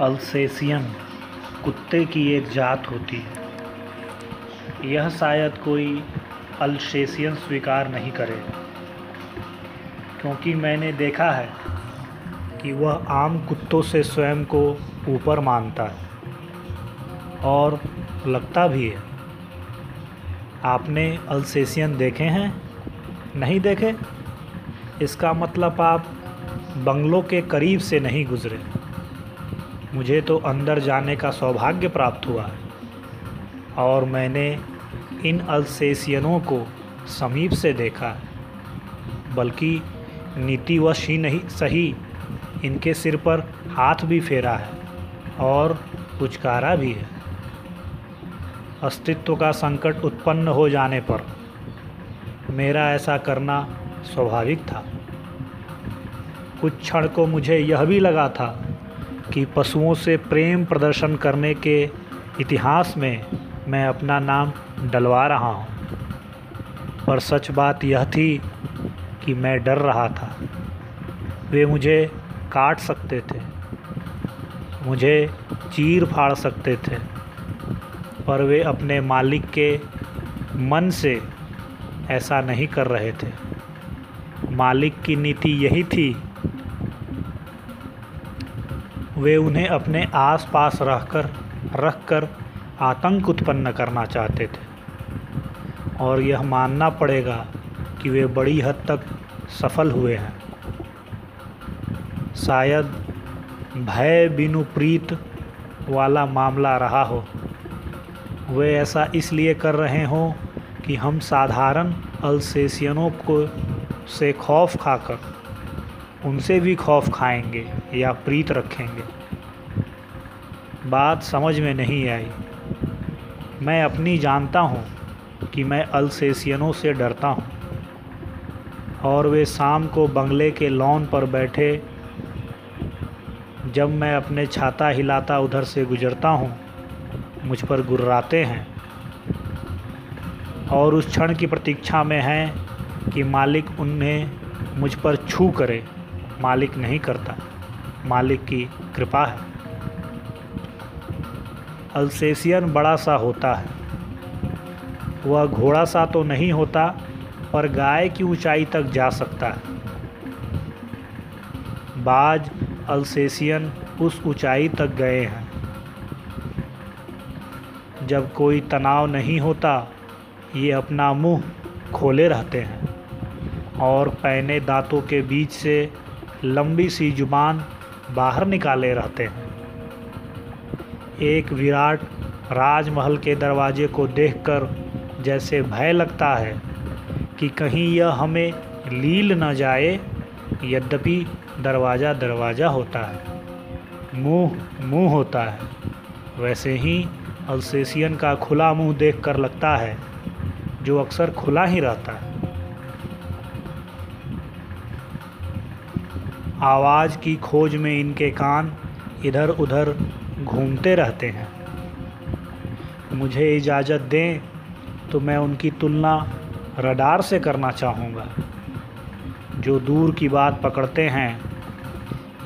Alsatian कुत्ते की एक जात होती। है यह शायद कोई अल्सेशियन स्वीकार नहीं करे, क्योंकि मैंने देखा है कि वह आम कुत्तों से स्वयं को ऊपर मानता है, और लगता भी है। आपने अल्सेशियन देखे हैं? नहीं देखे? इसका मतलब आप बंगलों के करीब से नहीं गुज़रे। मुझे तो अंदर जाने का सौभाग्य प्राप्त हुआ है। और मैंने इन अल्सेशियनों को समीप से देखा, बल्कि नीतिवश ही नहीं, सही, इनके सिर पर हाथ भी फेरा है और पुचकारा भी है। अस्तित्व का संकट उत्पन्न हो जाने पर मेरा ऐसा करना स्वाभाविक था। कुछ क्षण को मुझे यह भी लगा था कि पशुओं से प्रेम प्रदर्शन करने के इतिहास में मैं अपना नाम डलवा रहा हूँ। पर सच बात यह थी कि मैं डर रहा था। वे मुझे काट सकते थे। मुझे चीर फाड़ सकते थे। पर वे अपने मालिक के मन से ऐसा नहीं कर रहे थे। मालिक की नीति यही थी वे उन्हें अपने आस पास रहकर, रखकर आतंक उत्पन्न करना चाहते थे। और यह मानना पड़ेगा कि वे बड़ी हद तक सफल हुए हैं। शायद भय बिनु प्रीत वाला मामला रहा हो। वे ऐसा इसलिए कर रहे हों कि हम साधारण अल्सेशियनों को से खौफ खाकर उनसे भी खौफ खाएँगे या प्रीत रखेंगे। बात समझ में नहीं आई। मैं अपनी जानता हूँ कि मैं अल्सेशियनों से डरता हूँ। और वे शाम को बंगले के लॉन पर बैठे जब मैं अपने छाता हिलाता उधर से गुजरता हूँ, मुझ पर गुर्राते हैं। और उस क्षण की प्रतीक्षा में हैं कि मालिक उन्हें मुझ पर छू करे। मालिक नहीं करता। मालिक की कृपा है। अल्सेशियन बड़ा सा होता है। वह घोड़ा सा तो नहीं होता, पर गाय की ऊंचाई तक जा सकता है। बाज अल्सेसियन उस ऊंचाई तक गए हैं। जब कोई तनाव नहीं होता, ये अपना मुँह खोले रहते हैं और पैने दांतों के बीच से लंबी सी ज़ुबान बाहर निकाले रहते हैं। एक विराट राजमहल के दरवाजे को देखकर जैसे भय लगता है कि कहीं यह हमें लील न जाए, यद्यपि दरवाज़ा दरवाज़ा होता है। मुँह मुँह होता है। वैसे ही अल्सेशियन का खुला मुँह देखकर लगता है, जो अक्सर खुला ही रहता है। आवाज़ की खोज में इनके कान इधर उधर घूमते रहते हैं। मुझे इजाज़त दें तो मैं उनकी तुलना रडार से करना चाहूँगा। जो दूर की बात पकड़ते हैं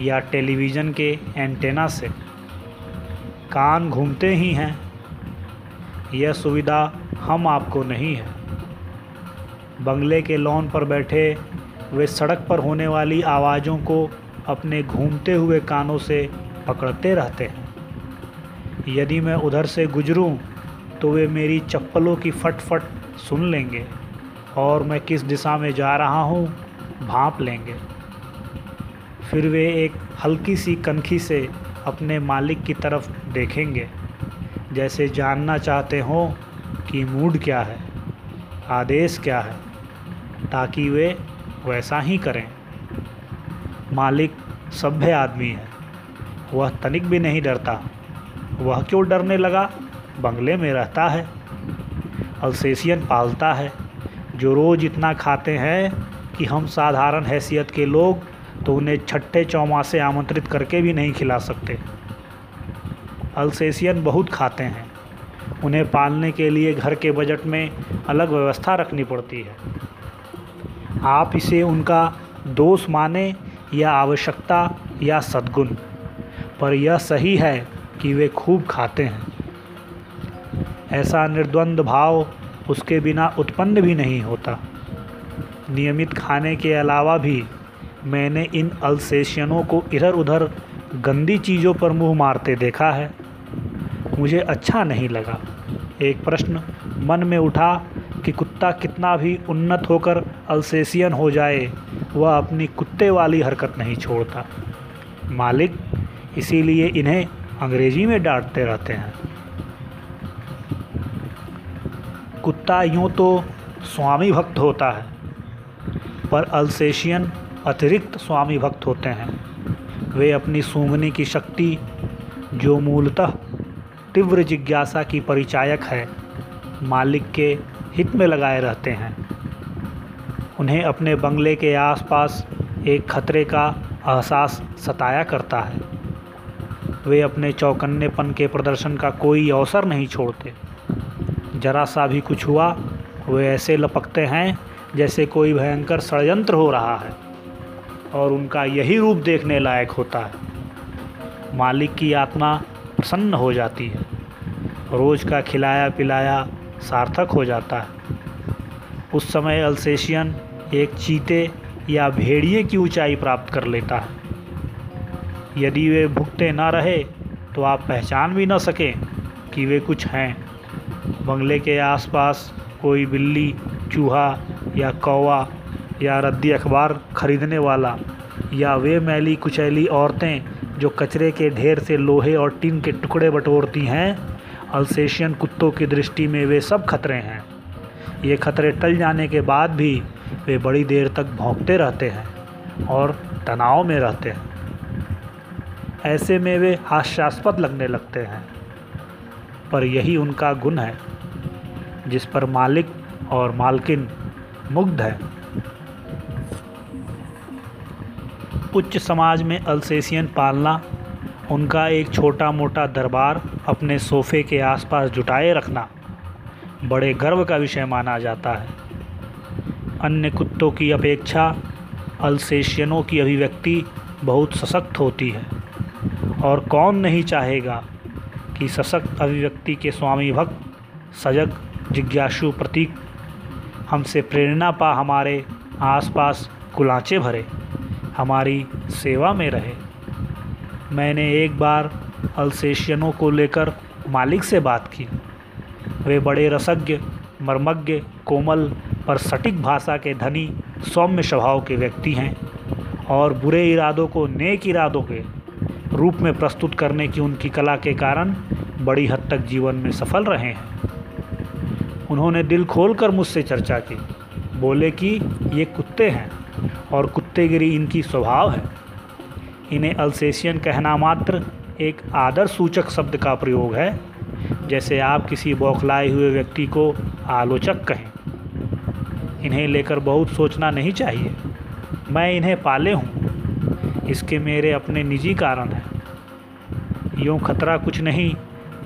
या टेलीविज़न के एंटेना से। कान घूमते ही हैं। यह सुविधा हम आपको नहीं है। बंगले के लॉन पर बैठे वे सड़क पर होने वाली आवाज़ों को अपने घूमते हुए कानों से पकड़ते रहते हैं। यदि मैं उधर से गुजरूं तो वे मेरी चप्पलों की फट फट सुन लेंगे और मैं किस दिशा में जा रहा हूँ, भाप लेंगे। फिर वे एक हल्की सी कनखी से अपने मालिक की तरफ़ देखेंगे, जैसे जानना चाहते हों कि मूड क्या है, आदेश क्या है, ताकि वे वैसा ही करें। मालिक सभ्य आदमी है। वह तनिक भी नहीं डरता। वह क्यों डरने लगा? बंगले में रहता है। अल्सेशियन पालता है। जो रोज़ इतना खाते हैं कि हम साधारण हैसियत के लोग तो उन्हें छठे चौमासे आमंत्रित करके भी नहीं खिला सकते। अल्सेशियन बहुत खाते हैं। उन्हें पालने के लिए घर के बजट में अलग व्यवस्था रखनी पड़ती है। आप इसे उनका दोष माने या आवश्यकता या सद्गुण। पर यह सही है कि वे खूब खाते हैं। ऐसा निर्द्वंद भाव उसके बिना उत्पन्न भी नहीं होता। नियमित खाने के अलावा भी मैंने इन अल्सेशियनों को इधर उधर गंदी चीज़ों पर मुँह मारते देखा है। मुझे अच्छा नहीं लगा। एक प्रश्न मन में उठा कि कुत्ता कितना भी उन्नत होकर अल्सेशियन हो जाए, वह अपनी कुत्ते वाली हरकत नहीं छोड़ता। मालिक इसीलिए इन्हें अंग्रेज़ी में डांटते रहते हैं। कुत्ता यूँ तो स्वामी भक्त होता है, पर अल्सेशियन अतिरिक्त स्वामी भक्त होते हैं। वे अपनी सूंघने की शक्ति, जो मूलतः तीव्र जिज्ञासा की परिचायक है, मालिक के हित में लगाए रहते हैं। उन्हें अपने बंगले के आसपास एक खतरे का एहसास सताया करता है। वे अपने चौकन्नेपन के प्रदर्शन का कोई अवसर नहीं छोड़ते। ज़रा सा भी कुछ हुआ, वे ऐसे लपकते हैं जैसे कोई भयंकर षडयंत्र हो रहा है, और उनका यही रूप देखने लायक होता है। मालिक की आत्मा प्रसन्न हो जाती है। रोज़ का खिलाया पिलाया सार्थक हो जाता है। उस समय अल्सेशियन एक चीते या भेड़िए की ऊंचाई प्राप्त कर लेता है। यदि वे भुगते ना रहे तो आप पहचान भी ना सकें कि वे कुछ हैं। बंगले के आसपास कोई बिल्ली, चूहा या कौवा या रद्दी अखबार ख़रीदने वाला या वे मैली कुचैली औरतें जो कचरे के ढेर से लोहे और टिन के टुकड़े बटोरती हैं अल्सेशियन कुत्तों की दृष्टि में वे सब खतरे हैं। ये खतरे टल जाने के बाद भी वे बड़ी देर तक भौंकते रहते हैं और तनाव में रहते हैं। ऐसे में वे हास्यास्पद लगने लगते हैं। पर यही उनका गुण है, जिस पर मालिक और मालकिन मुग्ध है। उच्च समाज में अल्सेशियन पालना उनका एक छोटा मोटा दरबार अपने सोफ़े के आसपास जुटाए रखना बड़े गर्व का विषय माना जाता है। अन्य कुत्तों की अपेक्षा अल्सेशियनों की अभिव्यक्ति बहुत सशक्त होती है। और कौन नहीं चाहेगा कि सशक्त अभिव्यक्ति के स्वामी भक्त, सजग, जिज्ञासु प्रतीक हमसे प्रेरणा पा हमारे आसपास कुलाचे भरे, हमारी सेवा में रहे। मैंने एक बार अल्सेशियनों को लेकर मालिक से बात की। वे बड़े रसज्ञ, मर्मज्ञ, कोमल, पर सटीक भाषा के धनी, सौम्य स्वभाव के व्यक्ति हैं और बुरे इरादों को नेक इरादों के रूप में प्रस्तुत करने की उनकी कला के कारण बड़ी हद तक जीवन में सफल रहे हैं। उन्होंने दिल खोलकर मुझसे चर्चा की। बोले कि ये कुत्ते हैं और कुत्तेगिरी इनकी स्वभाव है। इन्हें अल्सेशियन कहना मात्र एक आदर सूचक शब्द का प्रयोग है, जैसे आप किसी बौखलाए हुए व्यक्ति को आलोचक कहें। इन्हें लेकर बहुत सोचना नहीं चाहिए। मैं इन्हें पाले हूँ। इसके मेरे अपने निजी कारण हैं। यूँ खतरा कुछ नहीं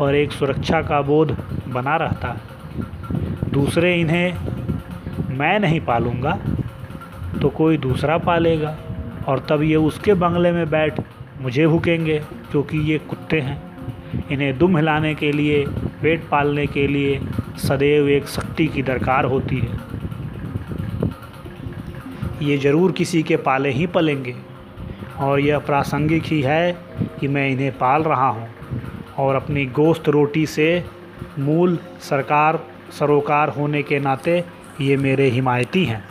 और एक सुरक्षा का बोध बना रहता। है दूसरे इन्हें, मैं नहीं पालूँगा तो कोई दूसरा पालेगा। और तब ये उसके बंगले में बैठ मुझे भूकेंगे, क्योंकि ये कुत्ते हैं। इन्हें दुम हिलाने के लिए, पेट पालने के लिए सदैव एक शक्ति की दरकार होती है। ये ज़रूर किसी के पाले ही पलेंगे। और यह प्रासंगिक ही है कि मैं इन्हें पाल रहा हूँ और अपनी गोश्त रोटी से मूल सरकार, सरोकार होने के नाते ये मेरे हिमायती हैं।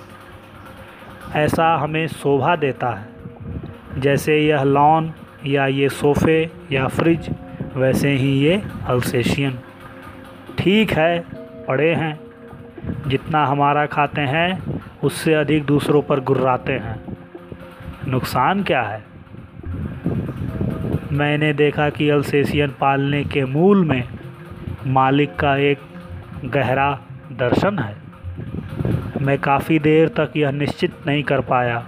ऐसा हमें शोभा देता है। जैसे यह लॉन या ये सोफ़े या फ्रिज, वैसे ही ये अल्सेशियन। ठीक है, पड़े हैं। जितना हमारा खाते हैं, उससे अधिक दूसरों पर गुर्राते हैं। नुकसान क्या है? मैंने देखा कि अल्सेशियन पालने के मूल में मालिक का एक गहरा दर्शन है। मैं काफ़ी देर तक यह निश्चित नहीं कर पाया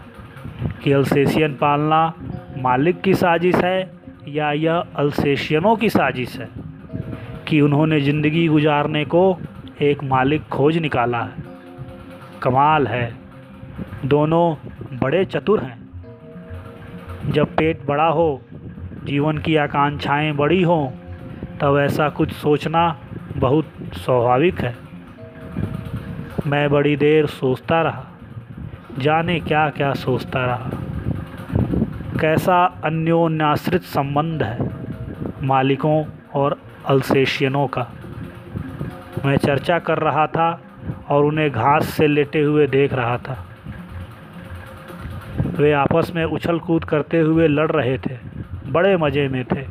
कि अल्सेशियन पालना मालिक की साजिश है या यह अल्सेशियनों की साजिश है कि उन्होंने ज़िंदगी गुजारने को एक मालिक खोज निकाला है। कमाल है। दोनों बड़े चतुर हैं। जब पेट बड़ा हो, जीवन की आकांक्षाएँ बड़ी हों, तब ऐसा कुछ सोचना बहुत स्वाभाविक है। मैं बड़ी देर सोचता रहा। जाने क्या क्या सोचता रहा। कैसा अन्योन्याश्रित संबंध है मालिकों और अल्सेशियनों का। मैं चर्चा कर रहा था और उन्हें घास से लेटे हुए देख रहा था। वे आपस में उछल कूद करते हुए लड़ रहे थे, बड़े मज़े में थे।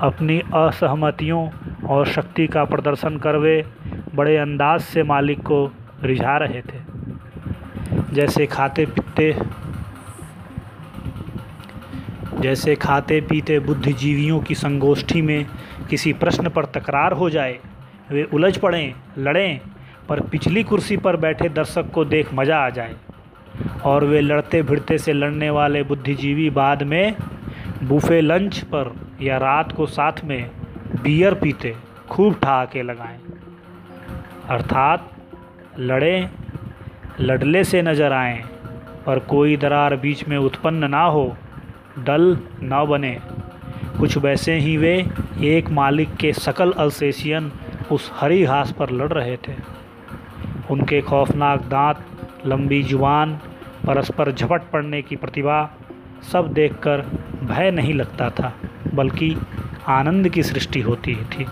अपनी असहमतियों और शक्ति का प्रदर्शन कर वे बड़े अंदाज से मालिक को रिझा रहे थे। जैसे खाते पीते, जैसे खाते पीते बुद्धिजीवियों की संगोष्ठी में किसी प्रश्न पर तकरार हो जाए, वे उलझ पड़ें, लड़ें, पर पिछली कुर्सी पर बैठे दर्शक को देख मज़ा आ जाए। और वे लड़ते भिड़ते से लड़ने वाले बुद्धिजीवी बाद में बुफे लंच पर या रात को साथ में बियर पीते खूब ठहाके लगाएँ। अर्थात लड़ें, लड़ले से नज़र आएँ, पर कोई दरार बीच में उत्पन्न ना हो, डल ना बने। कुछ वैसे ही वे एक मालिक के सकल अल्सेशियन उस हरी घास पर लड़ रहे थे। उनके खौफनाक दांत, लंबी ज़ुबान, परस्पर झपट पड़ने की प्रतिभा सब देखकर भय नहीं लगता था, बल्कि आनंद की सृष्टि होती थी।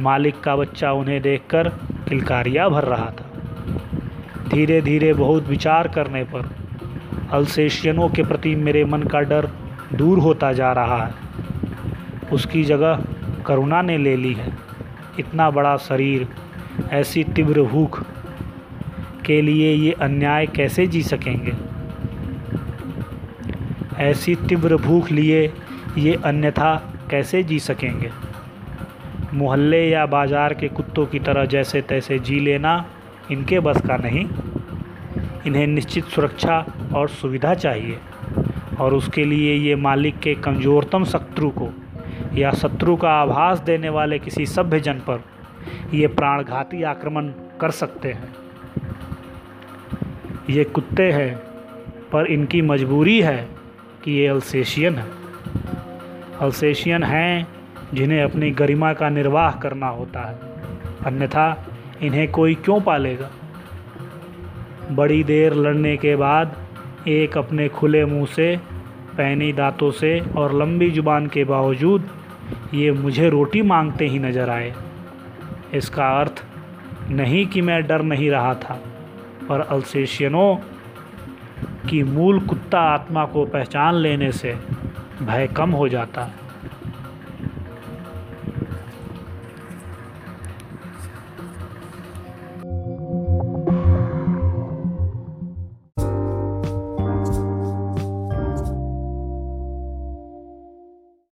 मालिक का बच्चा उन्हें देखकर किलकारियाँ भर रहा था। धीरे धीरे बहुत विचार करने पर अल्सेशियनों के प्रति मेरे मन का डर दूर होता जा रहा है। उसकी जगह करुणा ने ले ली है। इतना बड़ा शरीर, ऐसी तीव्र भूख के लिए ये अन्याय कैसे जी सकेंगे? ऐसी तीव्र भूख लिए ये अन्यथा कैसे जी सकेंगे? मोहल्ले या बाज़ार के कुत्तों की तरह जैसे तैसे जी लेना इनके बस का नहीं। इन्हें निश्चित सुरक्षा और सुविधा चाहिए। और उसके लिए ये मालिक के कमज़ोरतम शत्रु को या शत्रु का आभास देने वाले किसी सभ्य जन पर ये प्राणघाती आक्रमण कर सकते हैं। ये कुत्ते हैं, पर इनकी मजबूरी है कि ये अल्सेशियन है। अल्सेशियन हैं जिन्हें अपनी गरिमा का निर्वाह करना होता है। अन्यथा इन्हें कोई क्यों पालेगा? बड़ी देर लड़ने के बाद एक अपने खुले मुँह से, पैनी दांतों से और लंबी ज़ुबान के बावजूद ये मुझे रोटी मांगते ही नज़र आए। इसका अर्थ नहीं कि मैं डर नहीं रहा था, पर अल्सेशियनों की मूल कुत्ता आत्मा को पहचान लेने से भय कम हो जाता। है